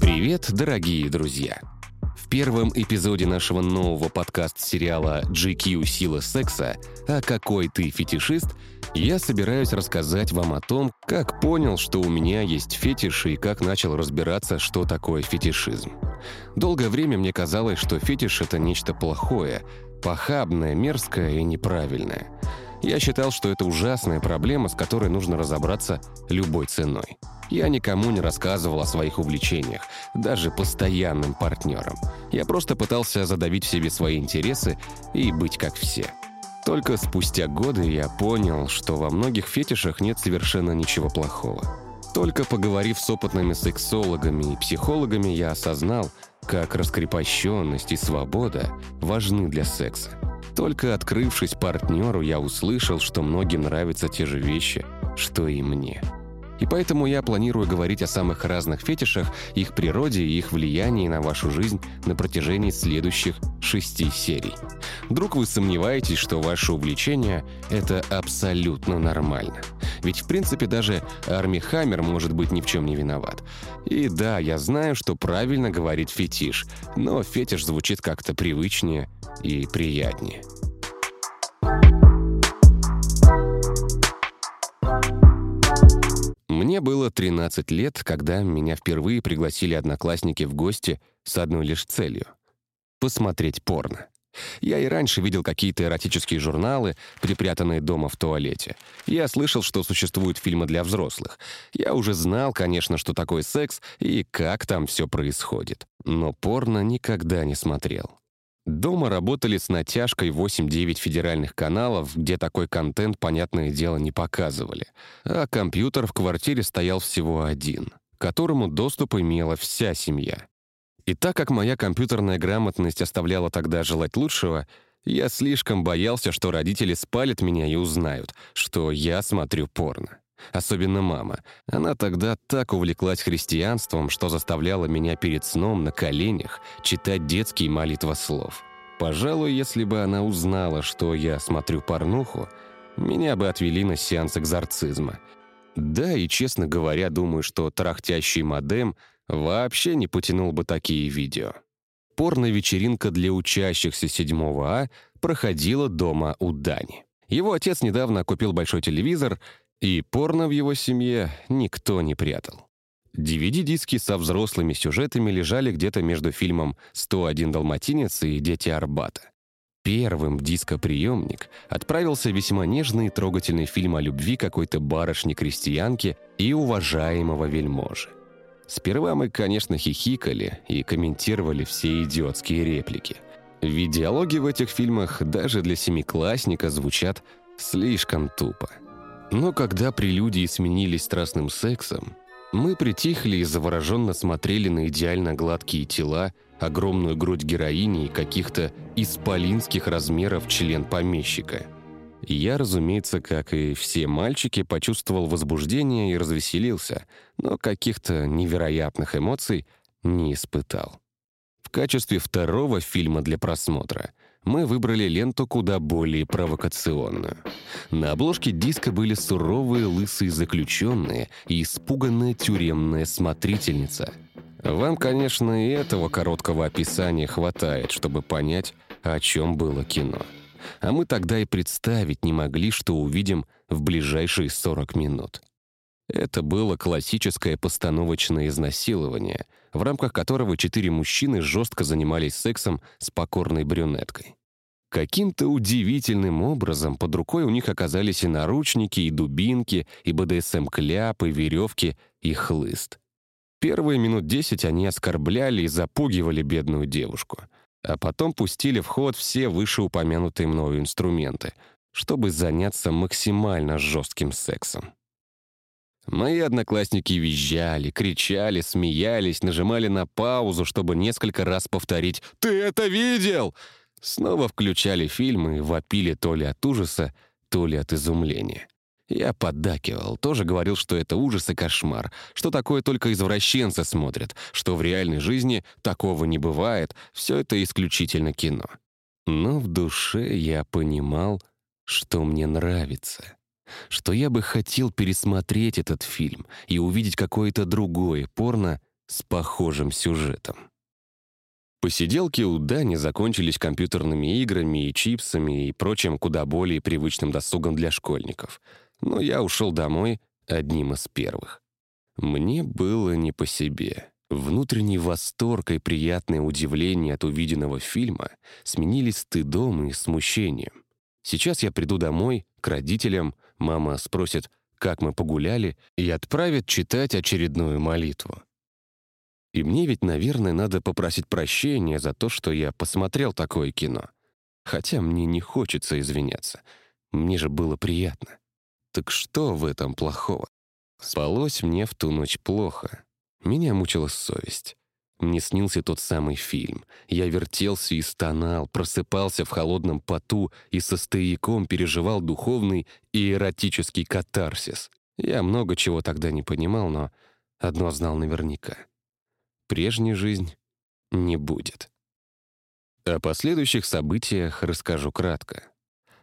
Привет, дорогие друзья! В первом эпизоде нашего нового подкаст-сериала GQ «Сила секса» «А какой ты фетишист» я собираюсь рассказать вам о том, как понял, что у меня есть фетиши и как начал разбираться, что такое фетишизм. Долгое время мне казалось, что фетиш — это нечто плохое, похабное, мерзкое и неправильное. Я считал, что это ужасная проблема, с которой нужно разобраться любой ценой. Я никому не рассказывал о своих увлечениях, даже постоянным партнерам. Я просто пытался задавить в себе свои интересы и быть как все. Только спустя годы я понял, что во многих фетишах нет совершенно ничего плохого. Только поговорив с опытными сексологами и психологами, я осознал, как раскрепощенность и свобода важны для секса. Только открывшись партнеру, я услышал, что многим нравятся те же вещи, что и мне. И поэтому я планирую говорить о самых разных фетишах, их природе и их влиянии на вашу жизнь на протяжении следующих шести серий. Вдруг вы сомневаетесь, что ваше увлечение — это абсолютно нормально. Ведь в принципе даже Арми Хаммер может быть ни в чем не виноват. И да, я знаю, что правильно говорить фетиш, но фетиш звучит как-то привычнее и приятнее. Мне было 13 лет, когда меня впервые пригласили одноклассники в гости с одной лишь целью — посмотреть порно. Я и раньше видел какие-то эротические журналы, припрятанные дома в туалете. Я слышал, что существуют фильмы для взрослых. Я уже знал, конечно, что такое секс и как там все происходит. Но порно никогда не смотрел. Дома работали с натяжкой 8-9 федеральных каналов, где такой контент, понятное дело, не показывали. А компьютер в квартире стоял всего один, к которому доступ имела вся семья. И так как моя компьютерная грамотность оставляла тогда желать лучшего, я слишком боялся, что родители спалят меня и узнают, что я смотрю порно. Особенно мама. Она тогда так увлеклась христианством, что заставляла меня перед сном на коленях читать детские молитвослов. Пожалуй, если бы она узнала, что я смотрю порнуху, меня бы отвели на сеанс экзорцизма. Да, и, честно говоря, думаю, что трахтящий модем вообще не потянул бы такие видео. Порно-вечеринка для учащихся 7 А проходила дома у Дани. Его отец недавно купил большой телевизор, и порно в его семье никто не прятал. DVD-диски со взрослыми сюжетами лежали где-то между фильмом «101 далматинец» и «Дети Арбата». Первым дископриемник отправился весьма нежный и трогательный фильм о любви какой-то барышни-крестьянки и уважаемого вельможи. Сперва мы, конечно, хихикали и комментировали все идиотские реплики. Ведь диалоги в этих фильмах даже для семиклассника звучат слишком тупо. Но когда прелюдии сменились страстным сексом, мы притихли и завороженно смотрели на идеально гладкие тела, огромную грудь героини и каких-то исполинских размеров член помещика. Я, разумеется, как и все мальчики, почувствовал возбуждение и развеселился, но каких-то невероятных эмоций не испытал. В качестве второго фильма для просмотра мы выбрали ленту куда более провокационную. На обложке диска были суровые лысые заключенные и испуганная тюремная смотрительница. Вам, конечно, и этого короткого описания хватает, чтобы понять, о чем было кино. А мы тогда и представить не могли, что увидим в ближайшие 40 минут. Это было классическое постановочное изнасилование, в рамках которого четыре мужчины жестко занимались сексом с покорной брюнеткой. Каким-то удивительным образом под рукой у них оказались и наручники, и дубинки, и БДСМ-кляп, и веревки, и хлыст. Первые минут десять они оскорбляли и запугивали бедную девушку, а потом пустили в ход все вышеупомянутые мною инструменты, чтобы заняться максимально жестким сексом. Мои одноклассники визжали, кричали, смеялись, нажимали на паузу, чтобы несколько раз повторить «Ты это видел?». Снова включали фильмы и вопили то ли от ужаса, то ли от изумления. Я поддакивал, тоже говорил, что это ужас и кошмар, что такое только извращенцы смотрят, что в реальной жизни такого не бывает, все это исключительно кино. Но в душе я понимал, что мне нравится. Что я бы хотел пересмотреть этот фильм и увидеть какое-то другое порно с похожим сюжетом. Посиделки у Дани закончились компьютерными играми и чипсами и прочим куда более привычным досугом для школьников. Но я ушел домой одним из первых. Мне было не по себе. Внутренний восторг и приятное удивление от увиденного фильма сменились стыдом и смущением. Сейчас я приду домой, к родителям, мама спросит, как мы погуляли, и отправит читать очередную молитву. И мне ведь, наверное, надо попросить прощения за то, что я посмотрел такое кино. Хотя мне не хочется извиняться. Мне же было приятно. Так что в этом плохого? Спалось мне в ту ночь плохо. Меня мучила совесть. Мне снился тот самый фильм. Я вертелся и стонал, просыпался в холодном поту и со стояком переживал духовный и эротический катарсис. Я много чего тогда не понимал, но одно знал наверняка — прежней жизнь не будет. О последующих событиях расскажу кратко.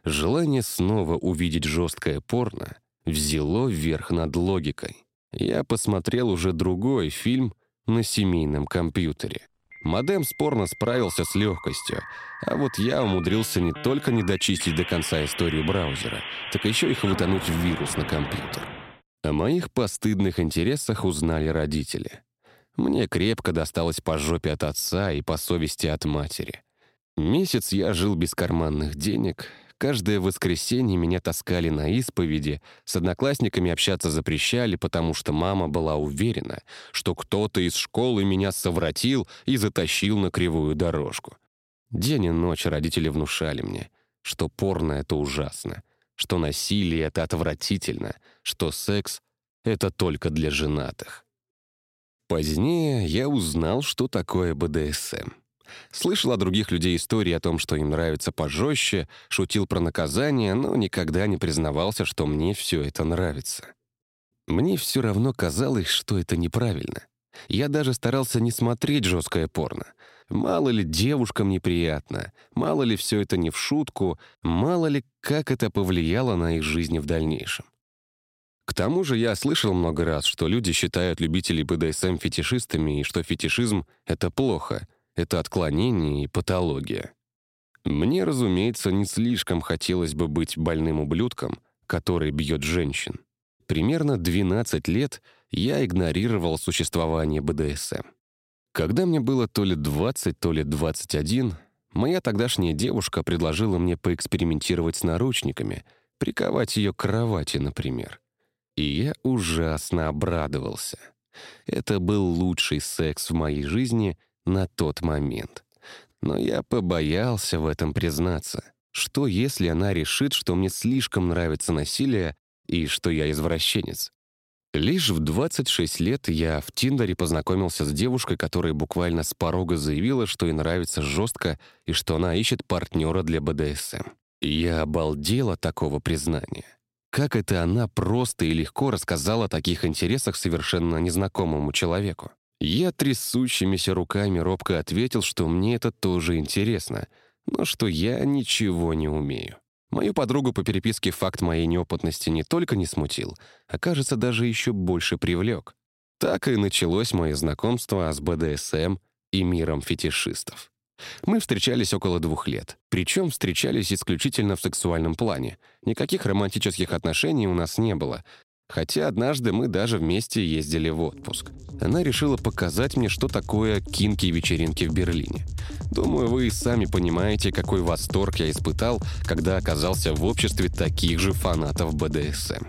Желание снова увидеть жесткое порно взяло верх над логикой. Я посмотрел уже другой фильм на семейном компьютере. Модем спорно справился с легкостью, а вот я умудрился не только не дочистить до конца историю браузера, так еще и хватануть вирус на компьютер. О моих постыдных интересах узнали родители. Мне крепко досталось по жопе от отца и по совести от матери. Месяц я жил без карманных денег, каждое воскресенье меня таскали на исповеди, с одноклассниками общаться запрещали, потому что мама была уверена, что кто-то из школы меня совратил и затащил на кривую дорожку. День и ночь родители внушали мне, что порно — это ужасно, что насилие — это отвратительно, что секс — это только для женатых. Позднее я узнал, что такое БДСМ. Слышал от других людей истории о том, что им нравится пожестче, шутил про наказание, но никогда не признавался, что мне все это нравится. Мне все равно казалось, что это неправильно. Я даже старался не смотреть жесткое порно. Мало ли девушкам неприятно, мало ли все это не в шутку, мало ли как это повлияло на их жизни в дальнейшем. К тому же я слышал много раз, что люди считают любителей БДСМ фетишистами и что фетишизм — это плохо, это отклонение и патология. Мне, разумеется, не слишком хотелось бы быть больным ублюдком, который бьет женщин. Примерно 12 лет я игнорировал существование БДСМ. Когда мне было то ли 20, то ли 21, моя тогдашняя девушка предложила мне поэкспериментировать с наручниками, приковать ее к кровати, например. И я ужасно обрадовался. Это был лучший секс в моей жизни на тот момент. Но я побоялся в этом признаться. Что, если она решит, что мне слишком нравится насилие и что я извращенец? Лишь в 26 лет я в Тиндере познакомился с девушкой, которая буквально с порога заявила, что ей нравится жестко и что она ищет партнера для БДСМ. Я обалдел от такого признания. Как это она просто и легко рассказала о таких интересах совершенно незнакомому человеку? Я трясущимися руками робко ответил, что мне это тоже интересно, но что я ничего не умею. Мою подругу по переписке факт моей неопытности не только не смутил, а, кажется, даже еще больше привлек. Так и началось мое знакомство с БДСМ и миром фетишистов. Мы встречались около двух лет. Причем встречались исключительно в сексуальном плане. Никаких романтических отношений у нас не было. Хотя однажды мы даже вместе ездили в отпуск. Она решила показать мне, что такое кинки-вечеринки в Берлине. Думаю, вы и сами понимаете, какой восторг я испытал, когда оказался в обществе таких же фанатов БДСМ.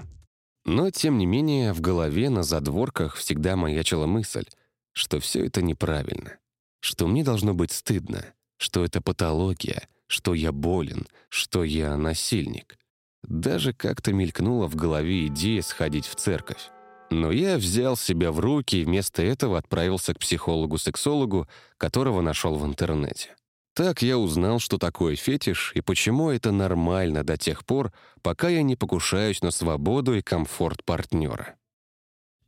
Но, тем не менее, в голове на задворках всегда маячила мысль, что все это неправильно что мне должно быть стыдно, что это патология, что я болен, что я насильник. Даже как-то мелькнула в голове идея сходить в церковь. Но я взял себя в руки и вместо этого отправился к психологу-сексологу, которого нашел в интернете. Так я узнал, что такое фетиш и почему это нормально до тех пор, пока я не покушаюсь на свободу и комфорт партнера.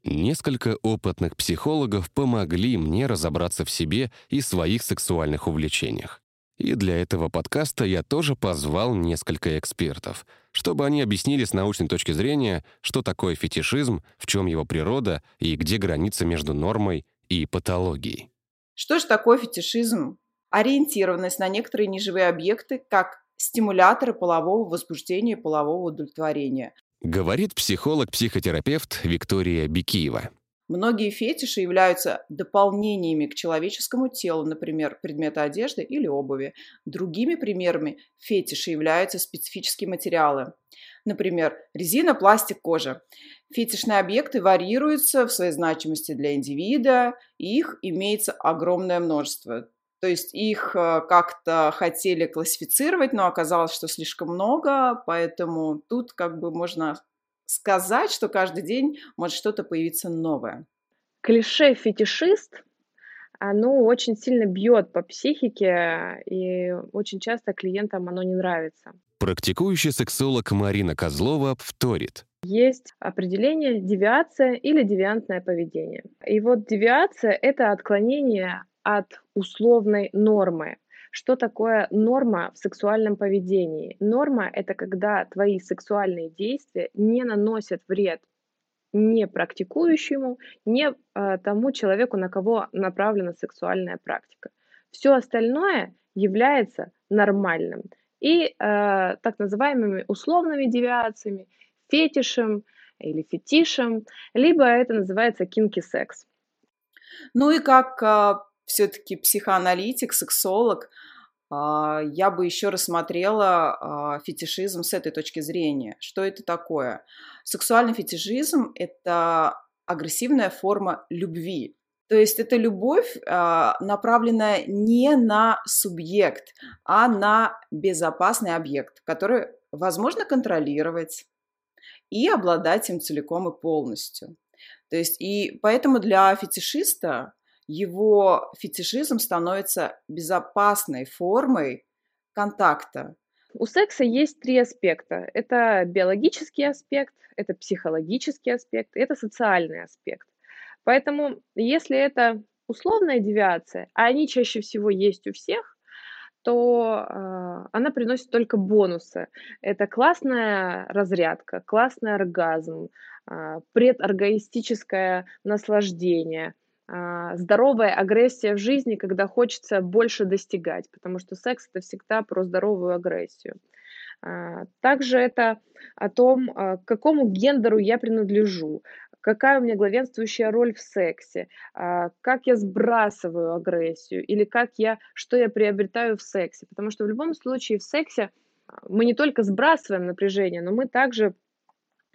Несколько опытных психологов помогли мне разобраться в себе и своих сексуальных увлечениях. И для этого подкаста я тоже позвал несколько экспертов, чтобы они объяснили с научной точки зрения, что такое фетишизм, в чем его природа и где граница между нормой и патологией. Что же такое фетишизм? Ориентированность на некоторые неживые объекты как стимуляторы полового возбуждения и полового удовлетворения. Говорит психолог-психотерапевт Виктория Бикиева. Многие фетиши являются дополнениями к человеческому телу, например, предметы одежды или обуви. Другими примерами фетиши являются специфические материалы. Например, резина, пластик, кожа. Фетишные объекты варьируются в своей значимости для индивида, и их имеется огромное множество. То есть их э, как-то хотели классифицировать, но оказалось, что слишком много, поэтому тут как бы можно сказать, что каждый день может что-то появиться новое. Клише фетишист, оно очень сильно бьет по психике, и очень часто клиентам оно не нравится. Практикующий сексолог Марина Козлова вторит. Есть определение девиация или девиантное поведение. И вот девиация — это отклонение от условной нормы. Что такое норма в сексуальном поведении? Норма — это когда твои сексуальные действия не наносят вред не практикующему, не э, тому человеку, на кого направлена сексуальная практика. Все остальное является нормальным. И э, так называемыми условными девиациями, фетишем или фетишем, либо это называется кинки-секс. Ну и как э, все-таки психоаналитик, сексолог, а, я бы еще рассмотрела а, фетишизм с этой точки зрения. Что это такое? Сексуальный фетишизм – это агрессивная форма любви. То есть это любовь, а, направленная не на субъект, а на безопасный объект, который возможно контролировать и обладать им целиком и полностью. То есть и поэтому для фетишиста его фетишизм становится безопасной формой контакта. У секса есть три аспекта. Это биологический аспект, это психологический аспект, это социальный аспект. Поэтому, если это условная девиация, а они чаще всего есть у всех, то э, она приносит только бонусы. Это классная разрядка, классный оргазм, э, предоргаистическое наслаждение, здоровая агрессия в жизни, когда хочется больше достигать, потому что секс это всегда про здоровую агрессию. А, также это о том, а, к какому гендеру я принадлежу, какая у меня главенствующая роль в сексе, как я сбрасываю агрессию или как я, что я приобретаю в сексе. Потому что в любом случае в сексе мы не только сбрасываем напряжение, но мы также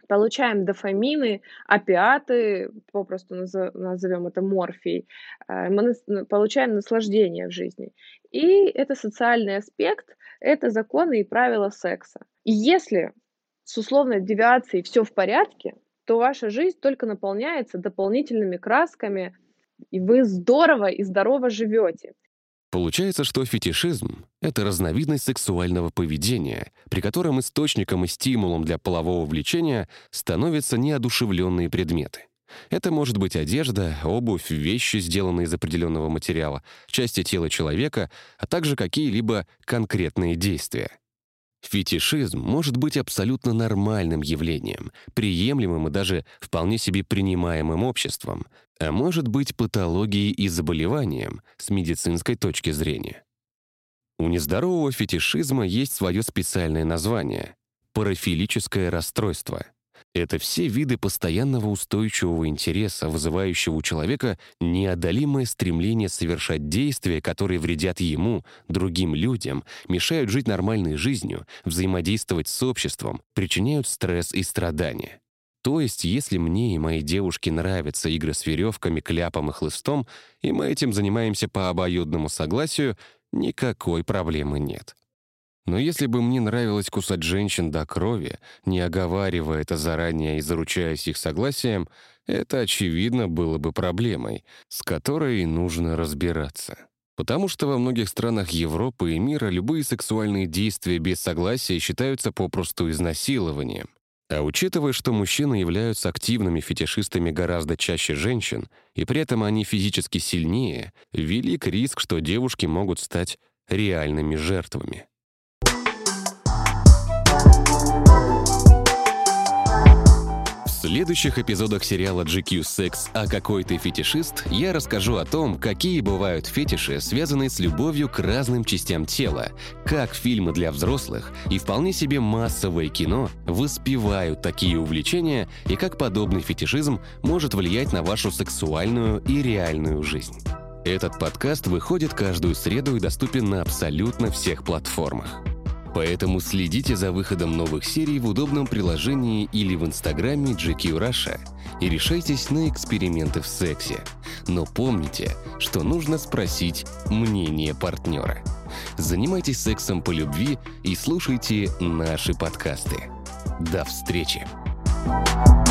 получаем дофамины, опиаты, попросту назовем это морфией, э, мы получаем наслаждение в жизни. И это социальный аспект, это законы и правила секса. И если с условной девиацией все в порядке, то ваша жизнь только наполняется дополнительными красками, и вы здорово и здорово живете. Получается, что фетишизм — это разновидность сексуального поведения, при котором источником и стимулом для полового влечения становятся неодушевленные предметы. Это может быть одежда, обувь, вещи, сделанные из определенного материала, части тела человека, а также какие-либо конкретные действия. Фетишизм может быть абсолютно нормальным явлением, приемлемым и даже вполне себе принимаемым обществом, а может быть патологией и заболеванием с медицинской точки зрения. У нездорового фетишизма есть свое специальное название — парафилическое расстройство — это все виды постоянного устойчивого интереса, вызывающего у человека неодолимое стремление совершать действия, которые вредят ему, другим людям, мешают жить нормальной жизнью, взаимодействовать с обществом, причиняют стресс и страдания. То есть, если мне и моей девушке нравятся игры с веревками, кляпом и хлыстом, и мы этим занимаемся по обоюдному согласию, никакой проблемы нет. Но если бы мне нравилось кусать женщин до крови, не оговаривая это заранее и заручаясь их согласием, это, очевидно, было бы проблемой, с которой нужно разбираться. Потому что во многих странах Европы и мира любые сексуальные действия без согласия считаются попросту изнасилованием. А учитывая, что мужчины являются активными фетишистами гораздо чаще женщин, и при этом они физически сильнее, велик риск, что девушки могут стать реальными жертвами. Следующих эпизодах сериала GQ Sex «А какой ты фетишист» я расскажу о том, какие бывают фетиши, связанные с любовью к разным частям тела, как фильмы для взрослых и вполне себе массовое кино воспевают такие увлечения и как подобный фетишизм может влиять на вашу сексуальную и реальную жизнь. Этот подкаст выходит каждую среду и доступен на абсолютно всех платформах. Поэтому следите за выходом новых серий в удобном приложении или в инстаграме GQ Russia и решайтесь на эксперименты в сексе. Но помните, что нужно спросить мнение партнера. Занимайтесь сексом по любви и слушайте наши подкасты. До встречи! thank you